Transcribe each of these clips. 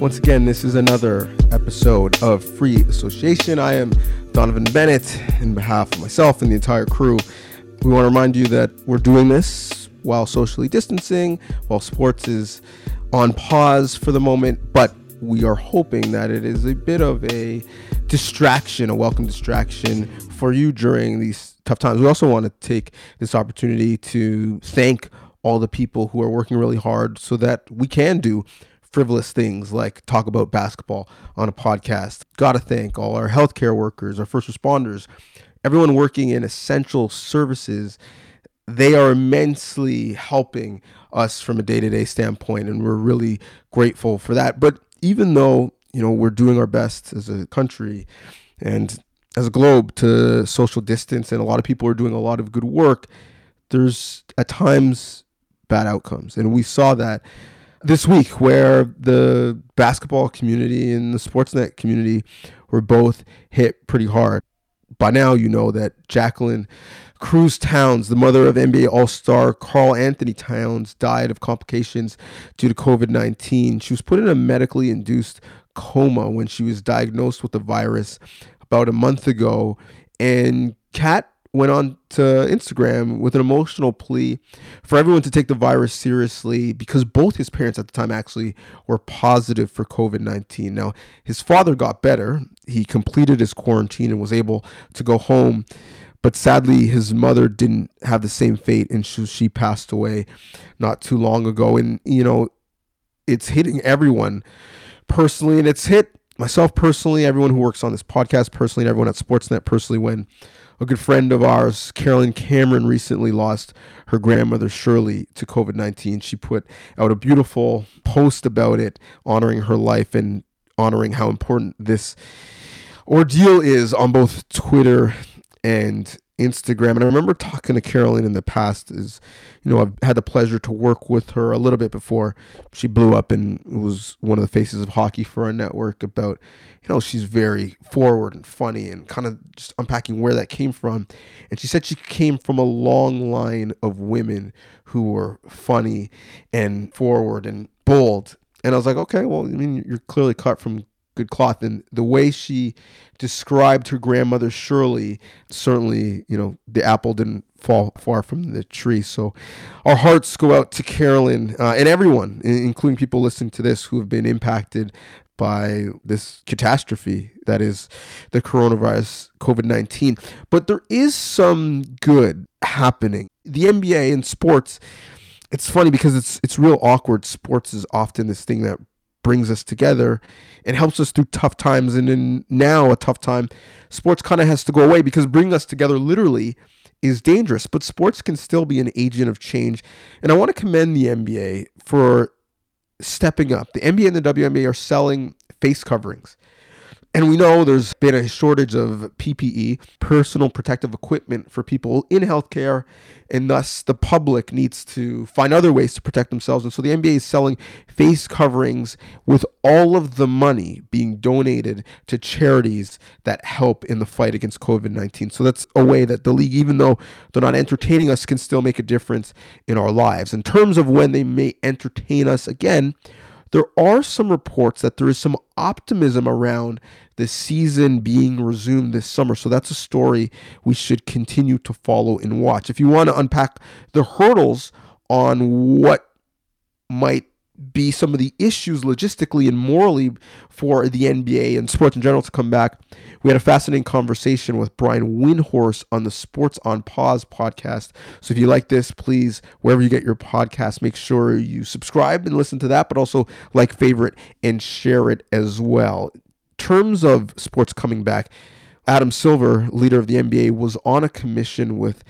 Once again, this is another episode of Free Association. I am Donnovan Bennett, in behalf of myself and the entire crew. We want to remind you that we're doing this while socially distancing, while sports is on pause for the moment, but we are hoping that it is a bit of a distraction, a welcome distraction for you during these tough times. We also want to take this opportunity to thank all the people who are working really hard so that we can do frivolous things like talk about basketball on a podcast. Got to thank all our healthcare workers, our first responders, everyone working in essential services. They are immensely helping us from a day to day standpoint, and we're really grateful for that. But even though, you know, we're doing our best as a country and as a globe to social distance, and a lot of people are doing a lot of good work, there's at times bad outcomes. And we saw that this week where the basketball community and the Sportsnet community were both hit pretty hard. By now, you know that Jacqueline Cruz Towns, the mother of NBA All Star Karl-Anthony Towns, died of complications due to COVID 19. She was put in a medically induced coma when she was diagnosed with the virus about a month ago. And Kat went on to Instagram with an emotional plea for everyone to take the virus seriously because both his parents at the time actually were positive for COVID 19. Now, his father got better. He completed his quarantine and was able to go home. But sadly, his mother didn't have the same fate and she, she passed away not too long ago. And, you know, it's hitting everyone personally and it's hit myself personally, everyone who works on this podcast personally, and everyone at Sportsnet personally when a good friend of ours, Caroline Cameron, recently lost her grandmother Shirley to COVID 19. She put out a beautiful post about it, honoring her life and honoring how important this ordeal is on both Twitter and Instagram. And I remember talking to Caroline in the past is, you know, I've had the pleasure to work with her a little bit before she blew up and was one of the faces of hockey for our network about, you know, she's very forward and funny and kind of just unpacking where that came from. And she said she came from a long line of women who were funny and forward and bold. And I was like, okay, well, I mean, you're clearly cut from good cloth. And the way she described her grandmother Shirley, certainly, you know, the apple didn't fall far from the tree. So our hearts go out to Caroline uh, and everyone, including people listening to this who have been impacted by this catastrophe that is the coronavirus COVID 19. But there is some good happening. The NBA and sports, it's funny because it's it's real awkward. Sports is often this thing that brings us together and helps us through tough times. And in now a tough time, sports kind of has to go away because bringing us together literally is dangerous. But sports can still be an agent of change. And I want to commend the NBA for stepping up. The NBA and the WNBA are selling face coverings. And we know there's been a shortage of PPE, personal protective equipment for people in healthcare, and thus the public needs to find other ways to protect themselves. And so the NBA is selling face coverings with all of the money being donated to charities that help in the fight against COVID 19. So that's a way that the league, even though they're not entertaining us, can still make a difference in our lives. In terms of when they may entertain us again, there are some reports that there is some optimism around the season being resumed this summer. So that's a story we should continue to follow and watch. If you want to unpack the hurdles on what might be some of the issues logistically and morally for the NBA and sports in general to come back. We had a fascinating conversation with Brian Windhorst on the Sports on Pause podcast. So if you like this, please, wherever you get your podcast, make sure you subscribe and listen to that, but also like, favorite, and share it as well. In terms of sports coming back, Adam Silver, leader of the NBA, was on a commission with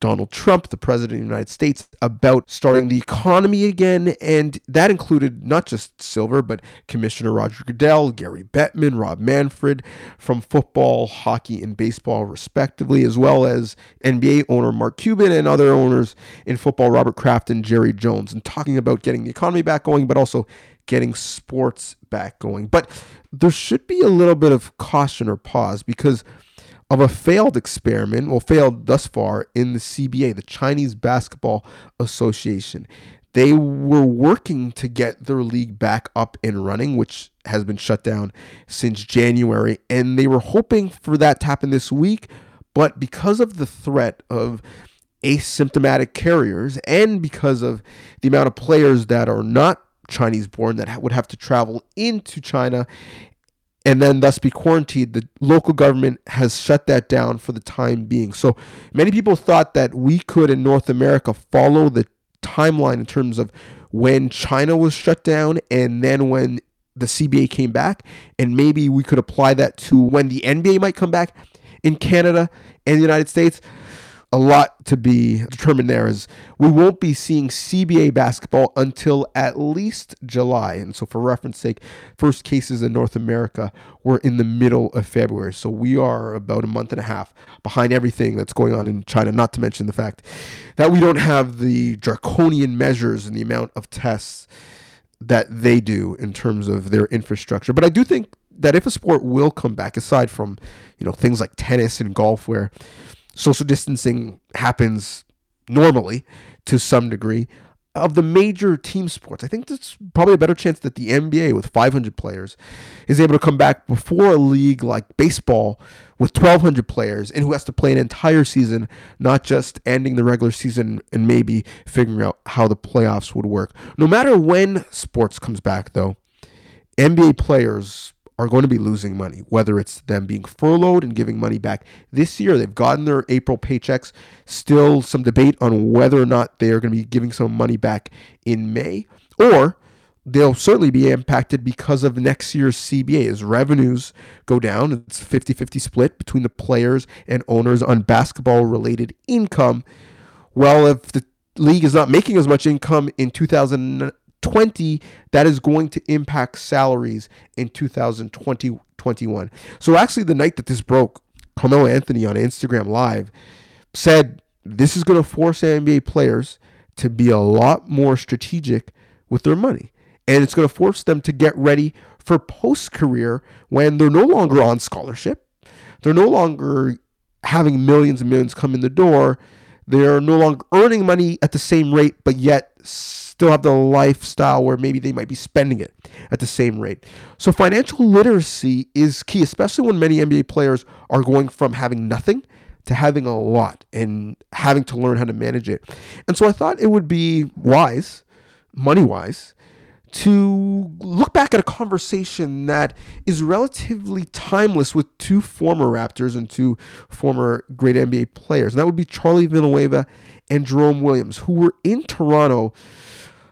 Donald Trump, the president of the United States, about starting the economy again. And that included not just Silver, but Commissioner Roger Goodell, Gary Bettman, Rob Manfred from football, hockey, and baseball, respectively, as well as NBA owner Mark Cuban and other owners in football, Robert Kraft and Jerry Jones, and talking about getting the economy back going, but also getting sports back going. But there should be a little bit of caution or pause because of a failed experiment, well, failed thus far in the CBA, the Chinese Basketball Association. They were working to get their league back up and running, which has been shut down since January, and they were hoping for that to happen this week. But because of the threat of asymptomatic carriers and because of the amount of players that are not Chinese born that would have to travel into China and then thus be quarantined, the local government has shut that down for the time being. So many people thought that we could in North America follow the timeline in terms of when China was shut down and then when the CBA came back, and maybe we could apply that to when the NBA might come back in Canada and the United States a lot to be determined there is we won't be seeing CBA basketball until at least July. And so, for reference sake, first cases in North America were in the middle of February. So, we are about a month and a half behind everything that's going on in China, not to mention the fact that we don't have the draconian measures and the amount of tests that they do in terms of their infrastructure. But I do think that if a sport will come back, aside from you know things like tennis and golf, where social distancing happens normally to some degree. Of the major team sports, I think there's probably a better chance that the NBA with 500 players is able to come back before a league like baseball with 1,200 players and who has to play an entire season, not just ending the regular season and maybe figuring out how the playoffs would work. No matter when sports comes back, though, NBA players are going to be losing money, whether it's them being furloughed and giving money back this year. They've gotten their April paychecks. Still some debate on whether or not they are going to be giving some money back in May, or they'll certainly be impacted because of next year's CBA as revenues go down. It's 50 50 split between the players and owners on basketball related income. Well, if the league is not making as much income in 2000 20 that is going to impact salaries in 2020 21. So actually the night that this broke, Carmelo Anthony on Instagram live said this is going to force NBA players to be a lot more strategic with their money. And it's going to force them to get ready for post career when they're no longer on scholarship. They're no longer having millions and millions come in the door. They're no longer earning money at the same rate, but yet still have the lifestyle where maybe they might be spending it at the same rate. So financial literacy is key, especially when many NBA players are going from having nothing to having a lot and having to learn how to manage it. And so I thought it would be wise, money wise, to look back at a conversation that is relatively timeless with two former Raptors and two former great NBA players. And that would be Charlie Villanueva and Jerome Williams, who were in Toronto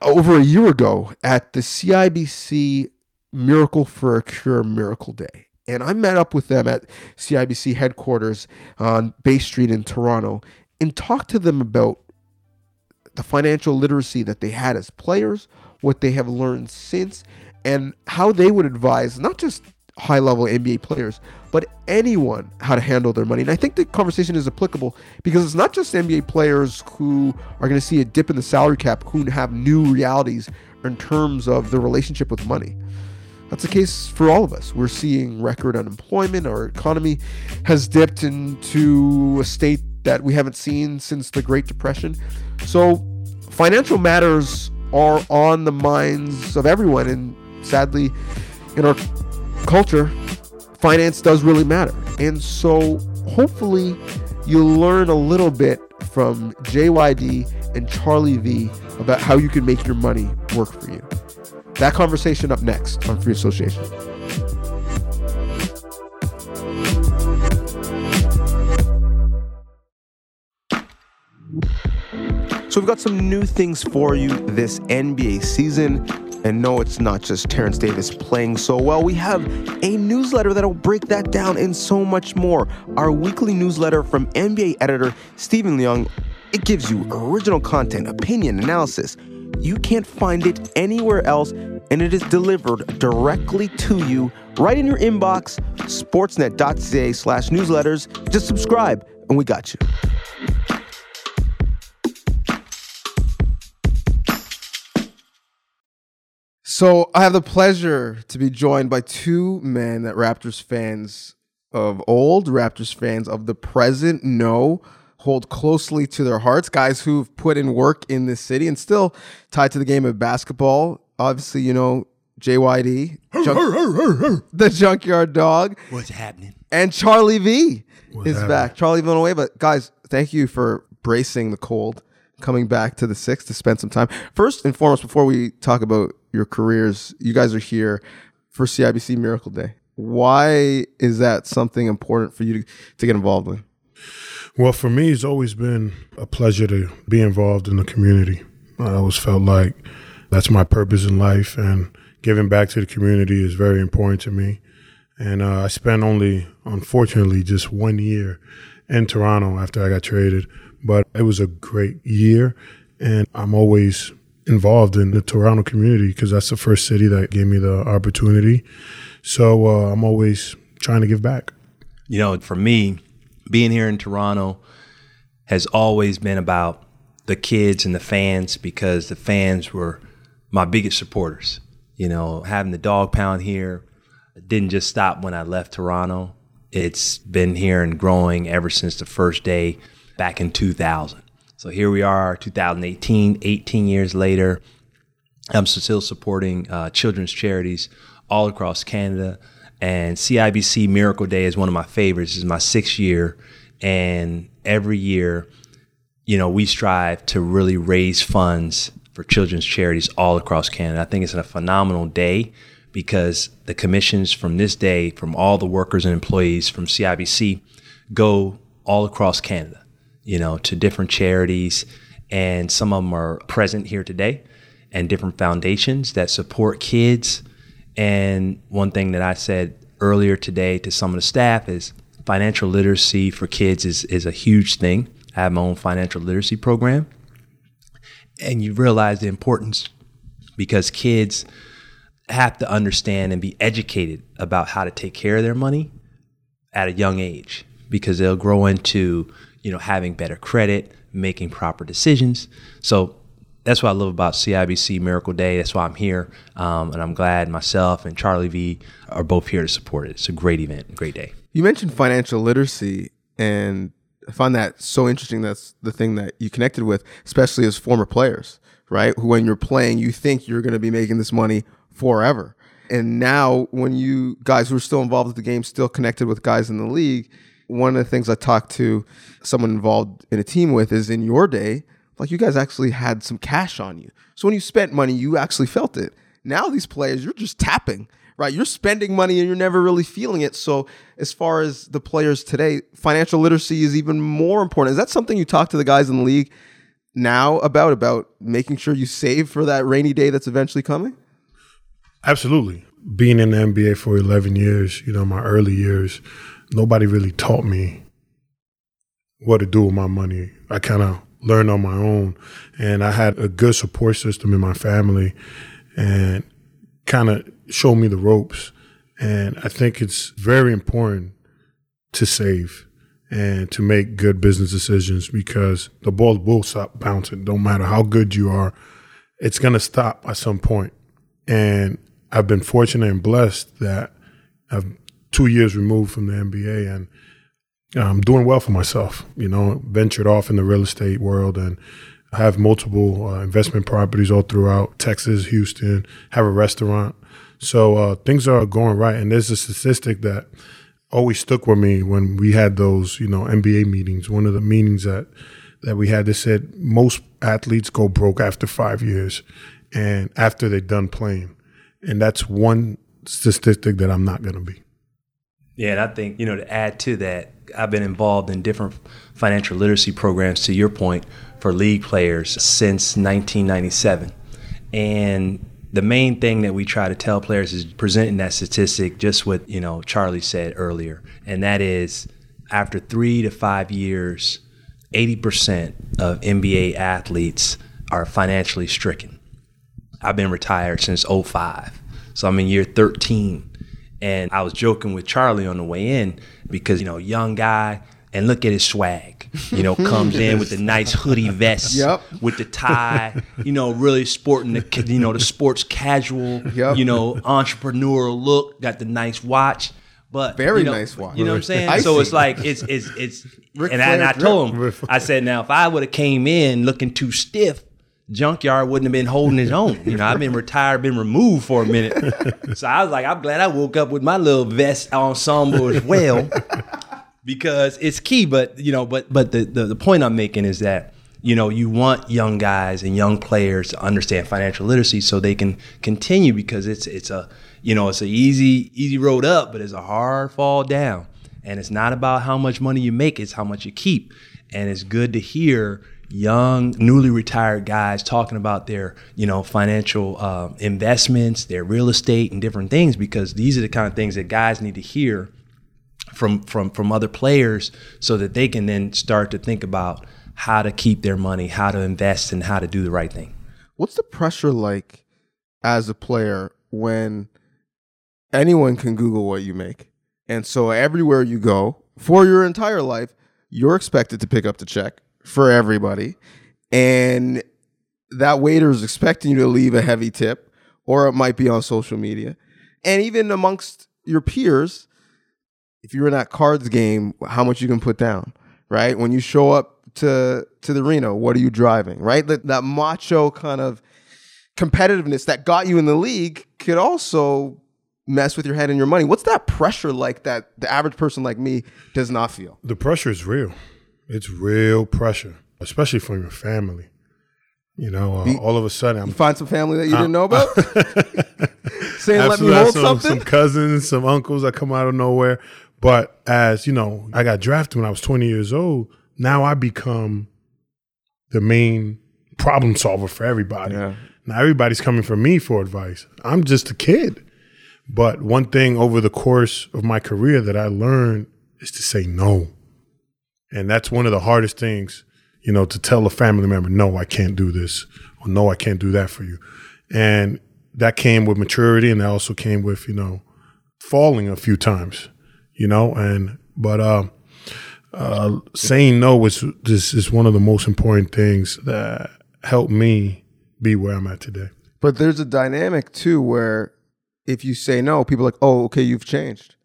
over a year ago at the CIBC Miracle for a Cure Miracle Day. And I met up with them at CIBC headquarters on Bay Street in Toronto and talked to them about the financial literacy that they had as players, what they have learned since, and how they would advise not just high level NBA players, but anyone how to handle their money. And I think the conversation is applicable because it's not just NBA players who are going to see a dip in the salary cap who have new realities in terms of the relationship with money. That's the case for all of us. We're seeing record unemployment. Our economy has dipped into a state that we haven't seen since the Great Depression. So, financial matters are on the minds of everyone. And sadly, in our culture, finance does really matter. And so hopefully you'll learn a little bit from JYD and Charlie V about how you can make your money work for you. That conversation up next on Free Association. We've got some new things for you this NBA season. And no, it's not just Terence Davis playing so well. We have a newsletter that'll break that down and so much more. Our weekly newsletter from NBA editor Steven Loung. It gives you original content, opinion, analysis. You can't find it anywhere else, and it is delivered directly to you right in your inbox, sportsnet.ca slash newsletters. Just subscribe, and we got you. So I have the pleasure to be joined by two men that Raptors fans of old, Raptors fans of the present know hold closely to their hearts. Guys who've put in work in this city and still tied to the game of basketball. Obviously, you know, JYD, junk- the Junkyard Dog, What's happening? and Charlie V What's is happening? back. Charlie Villanueva. Guys, thank you for bracing the cold, coming back to the six to spend some time. First and foremost, before we talk about your careers, you guys are here for CIBC Miracle Day. Why is that something important for you to, to get involved in? Well, for me, it's always been a pleasure to be involved in the community. I always felt like that's my purpose in life, and giving back to the community is very important to me. And uh, I spent only, unfortunately, just one year in Toronto after I got traded, but it was a great year, and I'm always involved in the Toronto community because that's the first city that gave me the opportunity. So uh, I'm always trying to give back. You know, for me, being here in Toronto has always been about the kids and the fans because the fans were my biggest supporters. You know, having the dog pound here didn't just stop when I left Toronto. It's been here and growing ever since the first day back in 2000. So here we are, 2018, 18 years later. I'm still supporting uh, children's charities all across Canada. And CIBC Miracle Day is one of my favorites. This is my sixth year. And every year, you know, we strive to really raise funds for children's charities all across Canada. I think it's a phenomenal day because the commissions from this day, from all the workers and employees from CIBC, go all across Canada, you know, to different charities. And some of them are present here today and different foundations that support kids. And one thing that I said earlier today to some of the staff is financial literacy for kids is, is a huge thing. I have my own financial literacy program. And you realize the importance because kids have to understand and be educated about how to take care of their money at a young age because they'll grow into, you know, having better credit, making proper decisions. So that's what I love about CIBC Miracle Day. That's why I'm here. Um, and I'm glad myself and Charlie V are both here to support it. It's a great event, great day. You mentioned financial literacy, and I find that so interesting. That's the thing that you connected with, especially as former players, right? Who, when you're playing, you think you're going to be making this money forever. And now, when you guys who are still involved with the game, still connected with guys in the league, one of the things I talked to someone involved in a team with is in your day, like you guys actually had some cash on you. So when you spent money, you actually felt it. Now these players, you're just tapping, right? You're spending money and you're never really feeling it. So as far as the players today, financial literacy is even more important. Is that something you talk to the guys in the league now about about making sure you save for that rainy day that's eventually coming? Absolutely. Being in the NBA for 11 years, you know, my early years, nobody really taught me what to do with my money. I kind of learned on my own. And I had a good support system in my family and kind of showed me the ropes. And I think it's very important to save and to make good business decisions because the ball will stop bouncing. Don't matter how good you are, it's going to stop at some point. And I've been fortunate and blessed that I'm two years removed from the NBA and I'm doing well for myself. You know, ventured off in the real estate world and have multiple uh, investment properties all throughout Texas, Houston, have a restaurant. So uh, things are going right. And there's a statistic that always stuck with me when we had those, you know, NBA meetings. One of the meetings that that we had, they said most athletes go broke after five years and after they're done playing. And that's one statistic that I'm not going to be. Yeah, and I think, you know, to add to that, I've been involved in different financial literacy programs, to your point, for league players since 1997. And the main thing that we try to tell players is presenting that statistic, just what, you know, Charlie said earlier. And that is after three to five years, 80% of NBA athletes are financially stricken. I've been retired since 05. So I'm in year 13. And I was joking with Charlie on the way in because, you know, young guy, and look at his swag. You know, comes in with the nice hoodie vest, Yep. with the tie. You know, really sporting the you know the sports casual. Yep. You know, entrepreneurial look. Got the nice watch. But Very you know, nice watch. You know what I'm saying? Icy. So it's like it's it's it's and I, and I told him. I said now if I would have came in looking too stiff, junkyard wouldn't have been holding his own. You know, I've been retired, been removed for a minute. So I was like, I'm glad I woke up with my little vest ensemble as well. because it's key. But you know, but but the, the, the point I'm making is that you know you want young guys and young players to understand financial literacy so they can continue because it's it's a you know it's an easy easy road up, but it's a hard fall down. And it's not about how much money you make; it's how much you keep. And it's good to hear young, newly retired guys talking about their, you know, financial uh, investments, their real estate, and different things because these are the kind of things that guys need to hear from from from other players so that they can then start to think about how to keep their money, how to invest, and how to do the right thing. What's the pressure like as a player when anyone can Google what you make? And so everywhere you go for your entire life, you're expected to pick up the check for everybody. And that waiter is expecting you to leave a heavy tip, or it might be on social media. And even amongst your peers, if you're in that cards game, how much you can put down, right? When you show up to to the arena, what are you driving, right? That that macho kind of competitiveness that got you in the league could also mess with your head and your money. What's that pressure like that the average person like me does not feel? The pressure is real. It's real pressure, especially from your family. You know, uh, Be- all of a sudden, I'm You find some family that you didn't know about? Saying let me hold some, something? some cousins, some uncles that come out of nowhere. But as you know, I got drafted when I was 20 years old. Now I become the main problem solver for everybody. Yeah. Now everybody's coming for me for advice. I'm just a kid. But one thing over the course of my career that I learned is to say no. And that's one of the hardest things, you know, to tell a family member, no, I can't do this, or no, I can't do that for you. And that came with maturity and that also came with, you know, falling a few times, you know, and but uh uh saying no was this is one of the most important things that helped me be where I'm at today. But there's a dynamic too where if you say no, people are like, oh, okay, you've changed.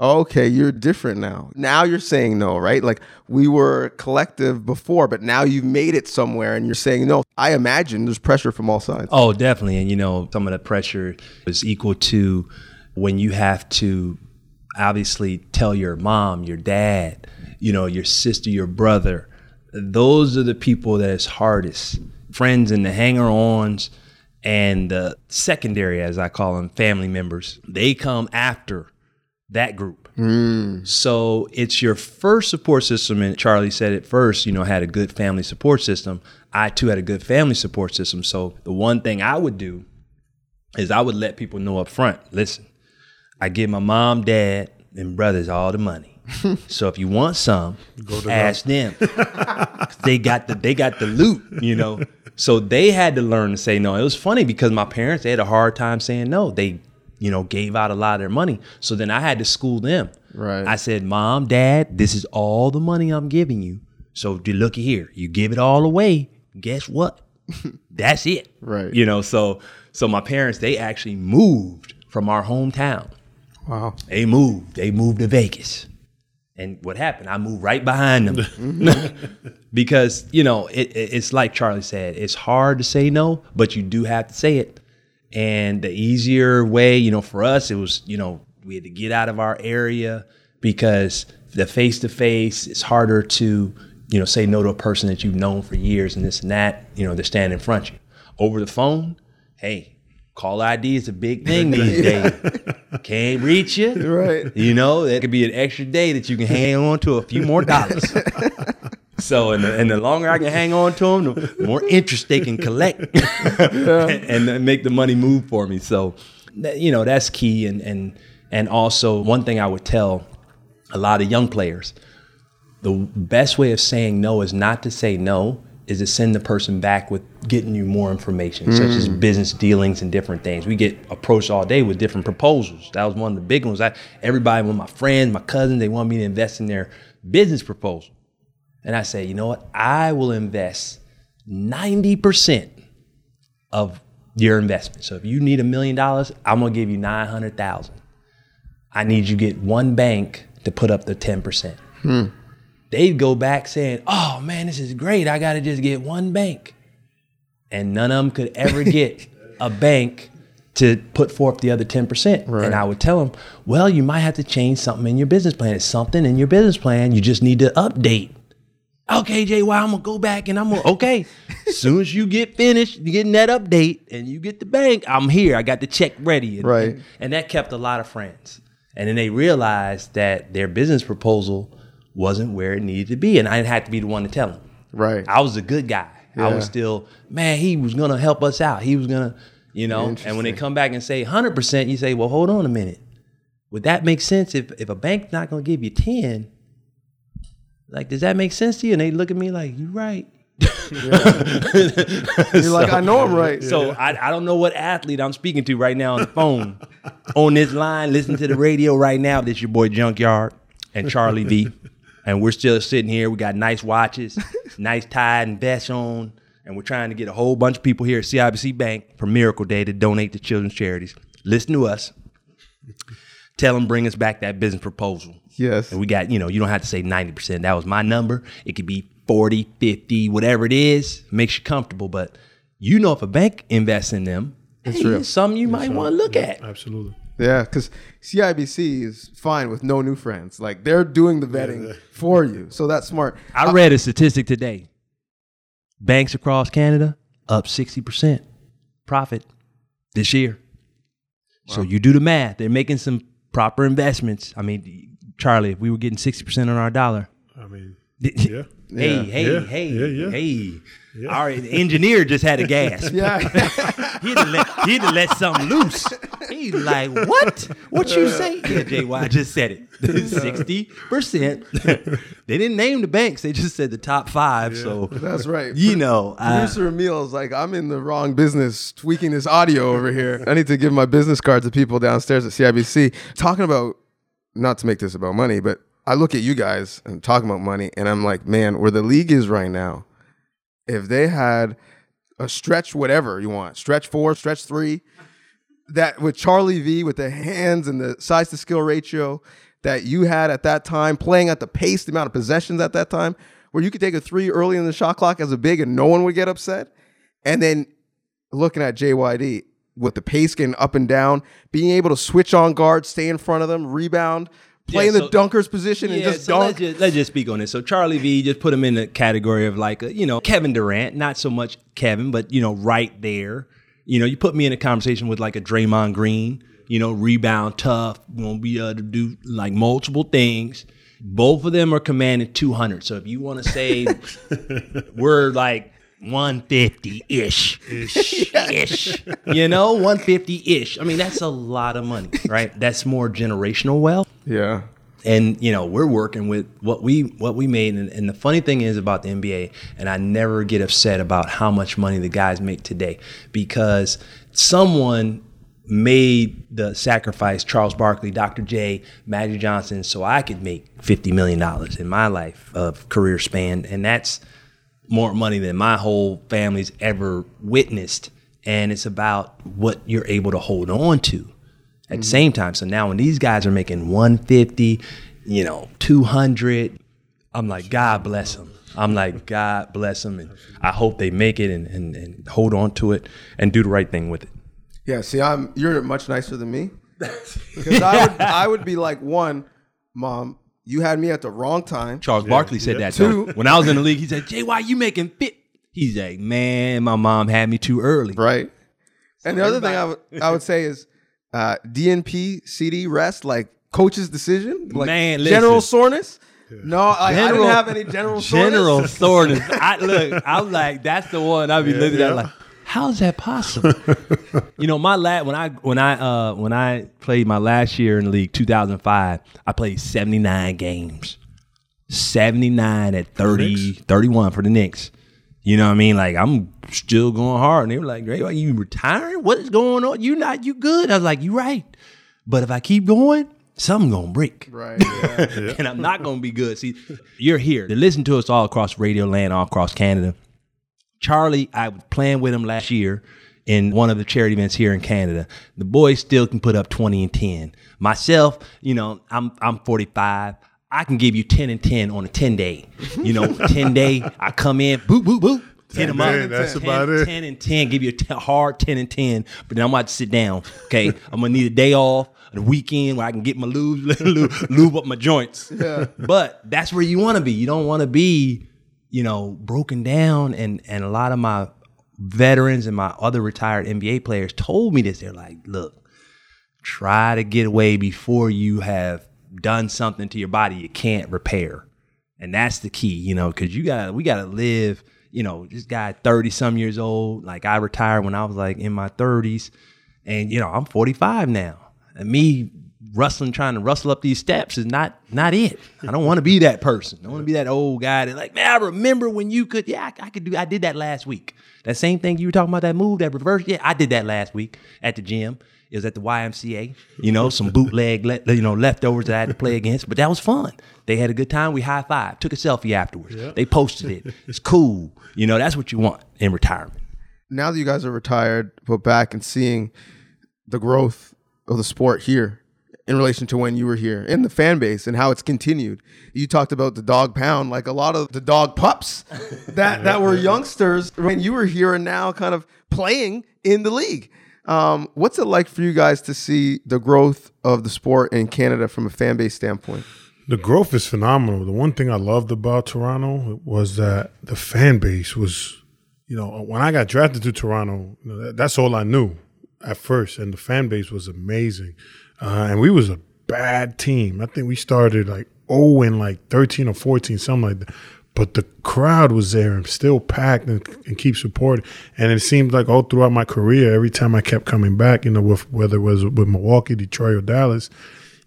Okay, you're different now. Now you're saying no, right? Like we were collective before, but now you've made it somewhere and you're saying no. I imagine there's pressure from all sides. Oh, definitely. And you know, some of the pressure is equal to when you have to obviously tell your mom, your dad, you know, your sister, your brother. Those are the people that is hardest. Friends and the hanger ons and the secondary, as I call them, family members, they come after that group. Mm. So it's your first support system, and Charlie said it first. You know, had a good family support system. I too had a good family support system. So the one thing I would do is I would let people know up front. Listen, I give my mom, dad, and brothers all the money. so if you want some, Go ask them. they got the they got the loot, you know. So they had to learn to say no. It was funny because my parents they had a hard time saying no. They, you know, gave out a lot of their money. So then I had to school them. Right. I said, Mom, Dad, this is all the money I'm giving you. So do looky here. You give it all away. Guess what? That's it. Right. You know, so so my parents, they actually moved from our hometown. Wow. They moved. They moved to Vegas. And what happened? I moved right behind them. because, you know, it, it- it's like Charlie said, it's hard to say no, but you do have to say it. And the easier way, you know, for us, it was, you know, we had to get out of our area because the face to face, it's harder to, you know, say no to a person that you've known for years and this and that, you know, they're standing in front of you. Over the phone, hey, call ID is a big thing these days. Can't reach you. Right. You know, that could be an extra day that you can hang on to a few more dollars. so, and the, and the longer I can hang on to them, the more interest they can collect and, then make the money move for me. So, you know, that's key. And, and, and also, one thing I would tell a lot of young players the best way of saying no is not to say no, is to send the person back with getting you more information, such as mm. business dealings and different things. We get approached all day with different proposals. That was one of the big ones. I, everybody, with my friends, my cousins, they want me to invest in their business proposal. And I say, you know what? I will invest 90% of your investment. So if you need a million dollars, I'm gonna give you 900,000. I need you to get one bank to put up the 10%. Hmm. They'd go back saying, oh man, this is great. I gotta just get one bank. and none of them could ever get a bank to put forth the other 10%. Right. And I would tell them, well, you might have to change something in your business plan. It's something in your business plan you just need to update. Okay, JY, I'm gonna go back and I'm gonna okay. as soon as you get finished, getting that update and you get the bank, I'm here. I got the check ready. And, Right. And, and that kept a lot of friends. And then they realized that their business proposal wasn't where it needed to be. And I had to be the one to tell them. Right. I was a good guy. Yeah. I was still, man, he was gonna help us out. He was gonna, you know. And when they come back and say 100%, you say, well, hold on a minute. Would that make sense if if a bank's not gonna give you 10? Like, does that make sense to you? And they look at me like, you right. You're like, I know I'm right. So I, I don't know what athlete I'm speaking to right now on the phone, on this line, listening to the radio right now. This your boy Junkyard and Charlie V. And we're still sitting here. We got nice watches, nice tie and vest on. And we're trying to get a whole bunch of people here at CIBC Bank for Miracle Day to donate to children's charities. Listen to us. Tell them bring us back that business proposal. Yes. And we got, you know, you don't have to say 90%. That was my number. It could be 40, 50, whatever it is, makes you comfortable. But you know, if a bank invests in them, it's real. something you might want to look at. Absolutely. Yeah, because CIBC is fine with no new friends. Like they're doing the vetting for you. So that's smart. I read a statistic today. Banks across Canada up 60% profit this year. So you do the math. They're making some proper investments. I mean, Charlie, if we were getting 60% on our dollar, I mean, Hey, Yeah. Yeah. hey, Yeah. hey, Yeah, yeah. Our engineer just had a gasp. Yeah. He'd let, he'd let something loose. He's like, what? What you say? Yeah, JY just said it. 60%. they didn't name the banks. They just said the top five. So, That's right. you know, uh, Producer Emil is like, I'm in the wrong business tweaking this audio over here. I need to give my business card to people downstairs at CIBC. Talking about, not to make this about money, but I look at you guys and talking about money, and I'm like, man, where the league is right now, if they had a stretch, whatever you want, stretch four, stretch three, that with Charlie V with the hands and the size to skill ratio that you had at that time, playing at the pace, the amount of possessions at that time, where you could take a three early in the shot clock as a big and no one would get upset. And then looking at JYD with the pace getting up and down, being able to switch on guard, stay in front of them, rebound, play Yeah, in the dunker's position and Yeah, just so let's dunk. just, let's just speak on this. So Charlie V just put him in the category of like a, you know Kevin Durant, not so much Kevin, but you know right there. You know, you put me in a conversation with like a Draymond Green. You know, rebound tough, gonna be able to do like multiple things. Both of them are commanding 200. So if you want to say we're like 150 ish, ish, you know, 150 ish. I mean, that's a lot of money, right? That's more generational wealth yeah. and you know we're working with what we what we made and, and the funny thing is about the nba and i never get upset about how much money the guys make today because someone made the sacrifice charles barkley dr j magic johnson so i could make 50 million dollars in my life of career span and that's more money than my whole family's ever witnessed and it's about what you're able to hold on to at the mm-hmm. same time. So now when these guys are making 150, you know, 200, I'm like, God bless them. I'm like, God bless them. And I hope they make it and, and, and hold on to it and do the right thing with it. Yeah, see, I'm you're much nicer than me. Because I would I would be like, one, mom, you had me at the wrong time. Charles Barkley said that too. When I was in the league, he said, Jay, why you making fit? He's like, man, my mom had me too early. Right. and the other thing I would say is uh, DNP CD rest like coach's decision like Man, general listen. soreness. No, like, I didn't have any general soreness. General soreness. I look, I'm like, that's the one I'd be looking yeah. at like, how's that possible? you know, my last when I when I uh when I played my last year in the league, 2005, I played 79 games. 79 at 30, 31 for the Knicks. You know what I mean? Like I'm still going hard. And they were like, Ray, are you retiring? What is going on? You not you good? I was like, you right. But if I keep going, something gonna break Right. Yeah. and I'm not gonna be good. See, you're here to listen to us all across Radio Land, all across Canada. Charlie, I was playing with him last year in one of the charity events here in Canada. The boys still can put up 20 and 10. Myself, you know, I'm I'm 45. I can give you 10 and 10 on a 10 day. You know, 10 day, I come in, boop, boop, boop. Hit them up. that's 10, about it. 10 and 10. Give you a hard 10 and 10. But then I'm about to sit down. Okay. I'm going to need a day off, a weekend where I can get my lube, lube, lube up my joints. Yeah. But that's where you want to be. You don't want to be, you know, broken down. And, and a lot of my veterans and my other retired NBA players told me this. They're like, look, try to get away before you have done something to your body you can't repair. And that's the key, you know, because you got we got to live. You know, this guy thirty some years old. Like I retired when I was like in my thirties, and you know I'm forty five now. And me rustling, trying to rustle up these steps is not not it. I don't want to be that person. I want to be that old guy that like, man, I remember when you could. Yeah, I, I could do. I did that last week. That same thing you were talking about. That move, that reverse. Yeah, I did that last week at the gym. It was at the YMCA, you know, some bootleg, le- you know, leftovers that I had to play against, but that was fun. They had a good time. We high five, took a selfie afterwards. They posted it. It's cool. You know, that's what you want in retirement. now that you guys are retired, but back and seeing the growth of the sport here in relation to when you were here in the fan base and how it's continued. You talked about the dog pound, like a lot of the dog pups that, that were youngsters when you were here and now kind of playing in the league. Um, what's it like for you guys to see the growth of the sport in Canada from a fan base standpoint? The growth is phenomenal. The one thing I loved about Toronto was that the fan base was, you know, when I got drafted to Toronto, you know, that, that's all I knew at first, and the fan base was amazing. Uh, and we was a bad team. I think we started like oh and like thirteen or fourteen, something like that. But the crowd was there and still packed and, and keep supporting. And it seemed like all throughout my career, every time I kept coming back, you know, with, whether it was with Milwaukee, Detroit, or Dallas,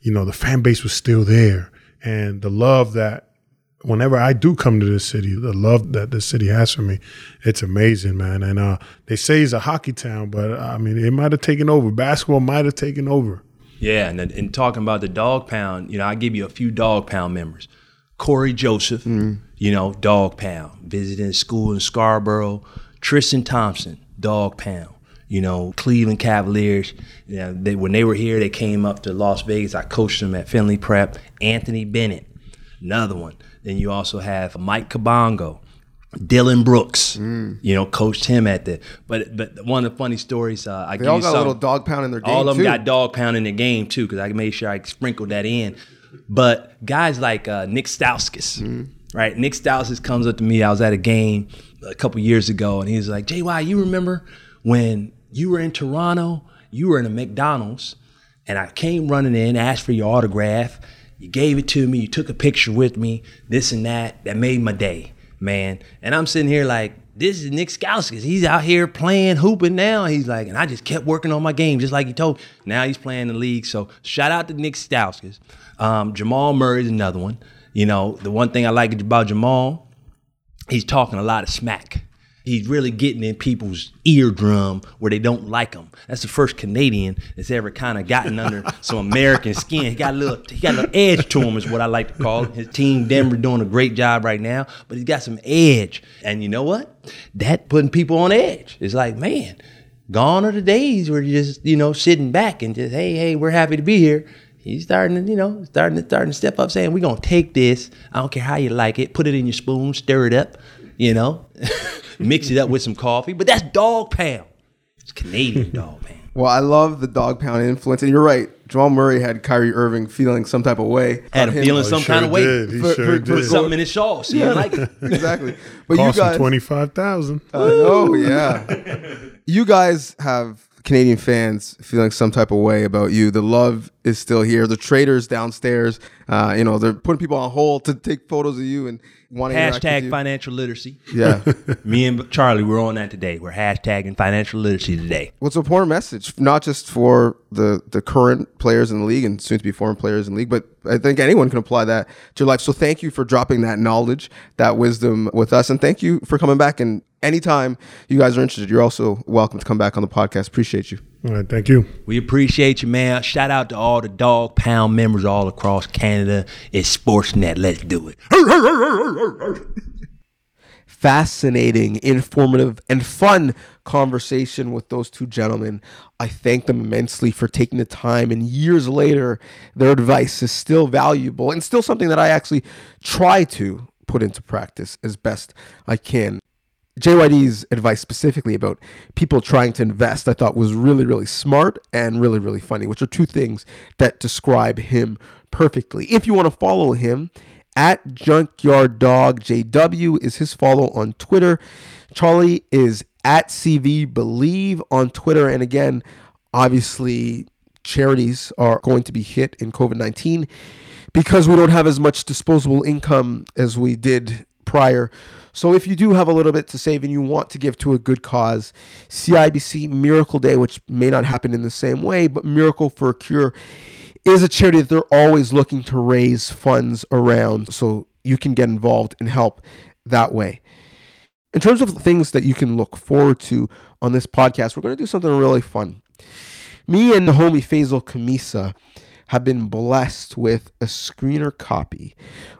you know, the fan base was still there. And the love that whenever I do come to this city, the love that this city has for me, it's amazing, man. And uh, they say it's a hockey town, but I mean, it might have taken over. Basketball might have taken over. Yeah, and, and talking about the dog pound, you know, I give you a few dog pound members. Cory Joseph, mm-hmm. you know, dog pound, visiting school in Scarborough. Tristan Thompson, dog pound. You know, Cleveland Cavaliers. You know, they, when they were here, they came up to Las Vegas. I coached them at Findlay Prep. Anthony Bennett, another one. Then you also have Myck Kabongo, Dillon Brooks. You know, coached him at the. But but one of the funny stories, uh, I They all got a little dog pound in their game all of them too. got dog pound in the game too, because I made sure I sprinkled that in. But guys like uh, Nick Stauskas, right? Nick Stauskas comes up to me. I was at a game a couple years ago, and he's like, "JY, you remember when you were in Toronto? You were in a McDonald's, and I came running in, asked for your autograph. You gave it to me. You took a picture with me. This and that. That made my day, man. And I'm sitting here like." This is Nick Stauskas. He's out here playing, hooping now. He's like, and I just kept working on my game, just like he told. Now he's playing the league. So shout out to Nick Stauskas. Um, Jamal Murray's another one. You know, the one thing I like about Jamal, he's talking a lot of smack. He's really getting in people's eardrum where they don't like him. That's the first Canadian that's ever kind of gotten under some American skin. He got a little, he got a little edge to him, is what I like to call it. His team Denver doing a great job right now, but he's got some edge. And you know what? That putting people on edge. It's like, man, gone are the days where you're just you know sitting back and just hey hey we're happy to be here. He's starting to you know starting to starting to step up, saying we're gonna take this. I don't care how you like it. Put it in your spoon, stir it up, you know, mix it up with some coffee. But that's dog pound. It's Canadian dog pound. Well, I love the dog pound influence, and you're right. Jamal Murray had Kyrie Irving feeling some type of way. Had about him feeling oh, he some sure kind of way. did. He For- sure for- did. Put something in his sauce. He didn't like it. exactly. But Cost you him guys, twenty five thousand. I know, yeah. you guys have Canadian fans feeling some type of way about you. The love is still here. The traders downstairs, uh, you know, they're putting people on hold to take photos of you and wanting to Hashtag you. financial literacy. Yeah. Me and Charlie, we're on that today. We're hashtagging financial literacy today. What's a important message, not just for the the current players in the league and soon to be foreign players in the league, but I think anyone can apply that to your life. So thank you for dropping that knowledge, that wisdom with us, and thank you for coming back. And anytime you guys are interested, you're also welcome to come back on the podcast. Appreciate you. All right, thank you. We appreciate you, man. Shout out to all the Dog Pound members all across Canada. It's Sportsnet. Let's do it. fascinating, informative, and fun conversation with those two gentlemen. I thank them immensely for taking the time, and years later, their advice is still valuable and still something that I actually try to put into practice as best I can. JYD's advice specifically about people trying to invest, I thought was really, really smart and really, really funny, which are two things that describe him perfectly. If you want to follow him, at Junkyard Dog JW is his follow on Twitter. Charlie is at CV Believe on Twitter. And again, obviously, charities are going to be hit in COVID 19 because we don't have as much disposable income as we did prior. So if you do have a little bit to save and you want to give to a good cause, CIBC Miracle Day, which may not happen in the same way, but Miracle for a Cure is a charity that they're always looking to raise funds around so you can get involved and help that way. In terms of things that you can look forward to on this podcast, we're going to do something really fun. Me and the homie Faisal Khamisa have been blessed with a screener copy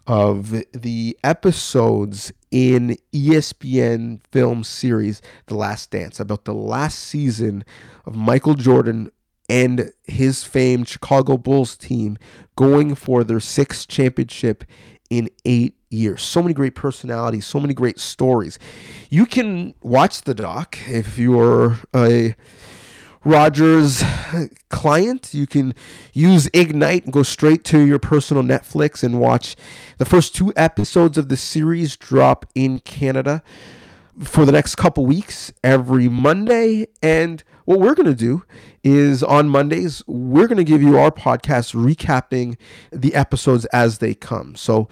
of the episodes in ESPN film series The Last Dance about the last season of Michael Jordan and his famed Chicago Bulls team going for their sixth championship in eight years. So many great personalities, so many great stories. You can watch the doc if you're a Rogers client. You can use Ignite and go straight to your personal Netflix and watch the first two episodes of the series drop in Canada for the next couple weeks every Monday. And what we're going to do is on Mondays, we're going to give you our podcast recapping the episodes as they come. So,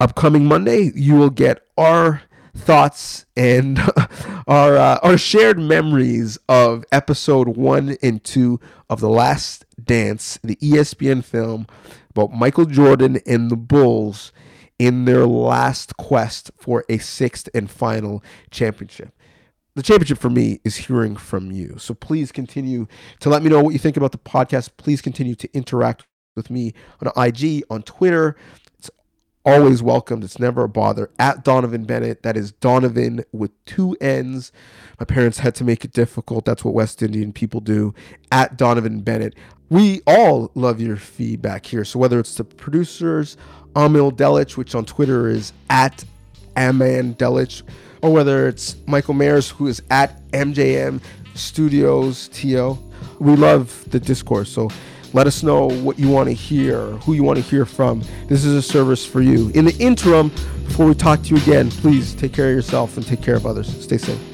upcoming Monday, you will get our thoughts and our uh, our shared memories of episode one and two of the Last Dance, the ESPN film about Michael Jordan and the Bulls in their last quest for a sixth and final championship. The championship for me is hearing from you. So please continue to let me know what you think about the podcast. Please continue to interact with me on IG, on Twitter, always welcomed. It's never a bother. At Donnovan Bennett, that is Donnovan with two N's. My parents had to make it difficult. That's what West Indian people do. At Donnovan Bennett. We all love your feedback here. So whether it's the producers, Amil Delich, which on Twitter is at Aman Delich, or whether it's Michael Mayers, who is at MJM Studios TO. We love the discourse. So let us know what you want to hear, who you want to hear from. This is a service for you. In the interim, before we talk to you again, please take care of yourself and take care of others. Stay safe.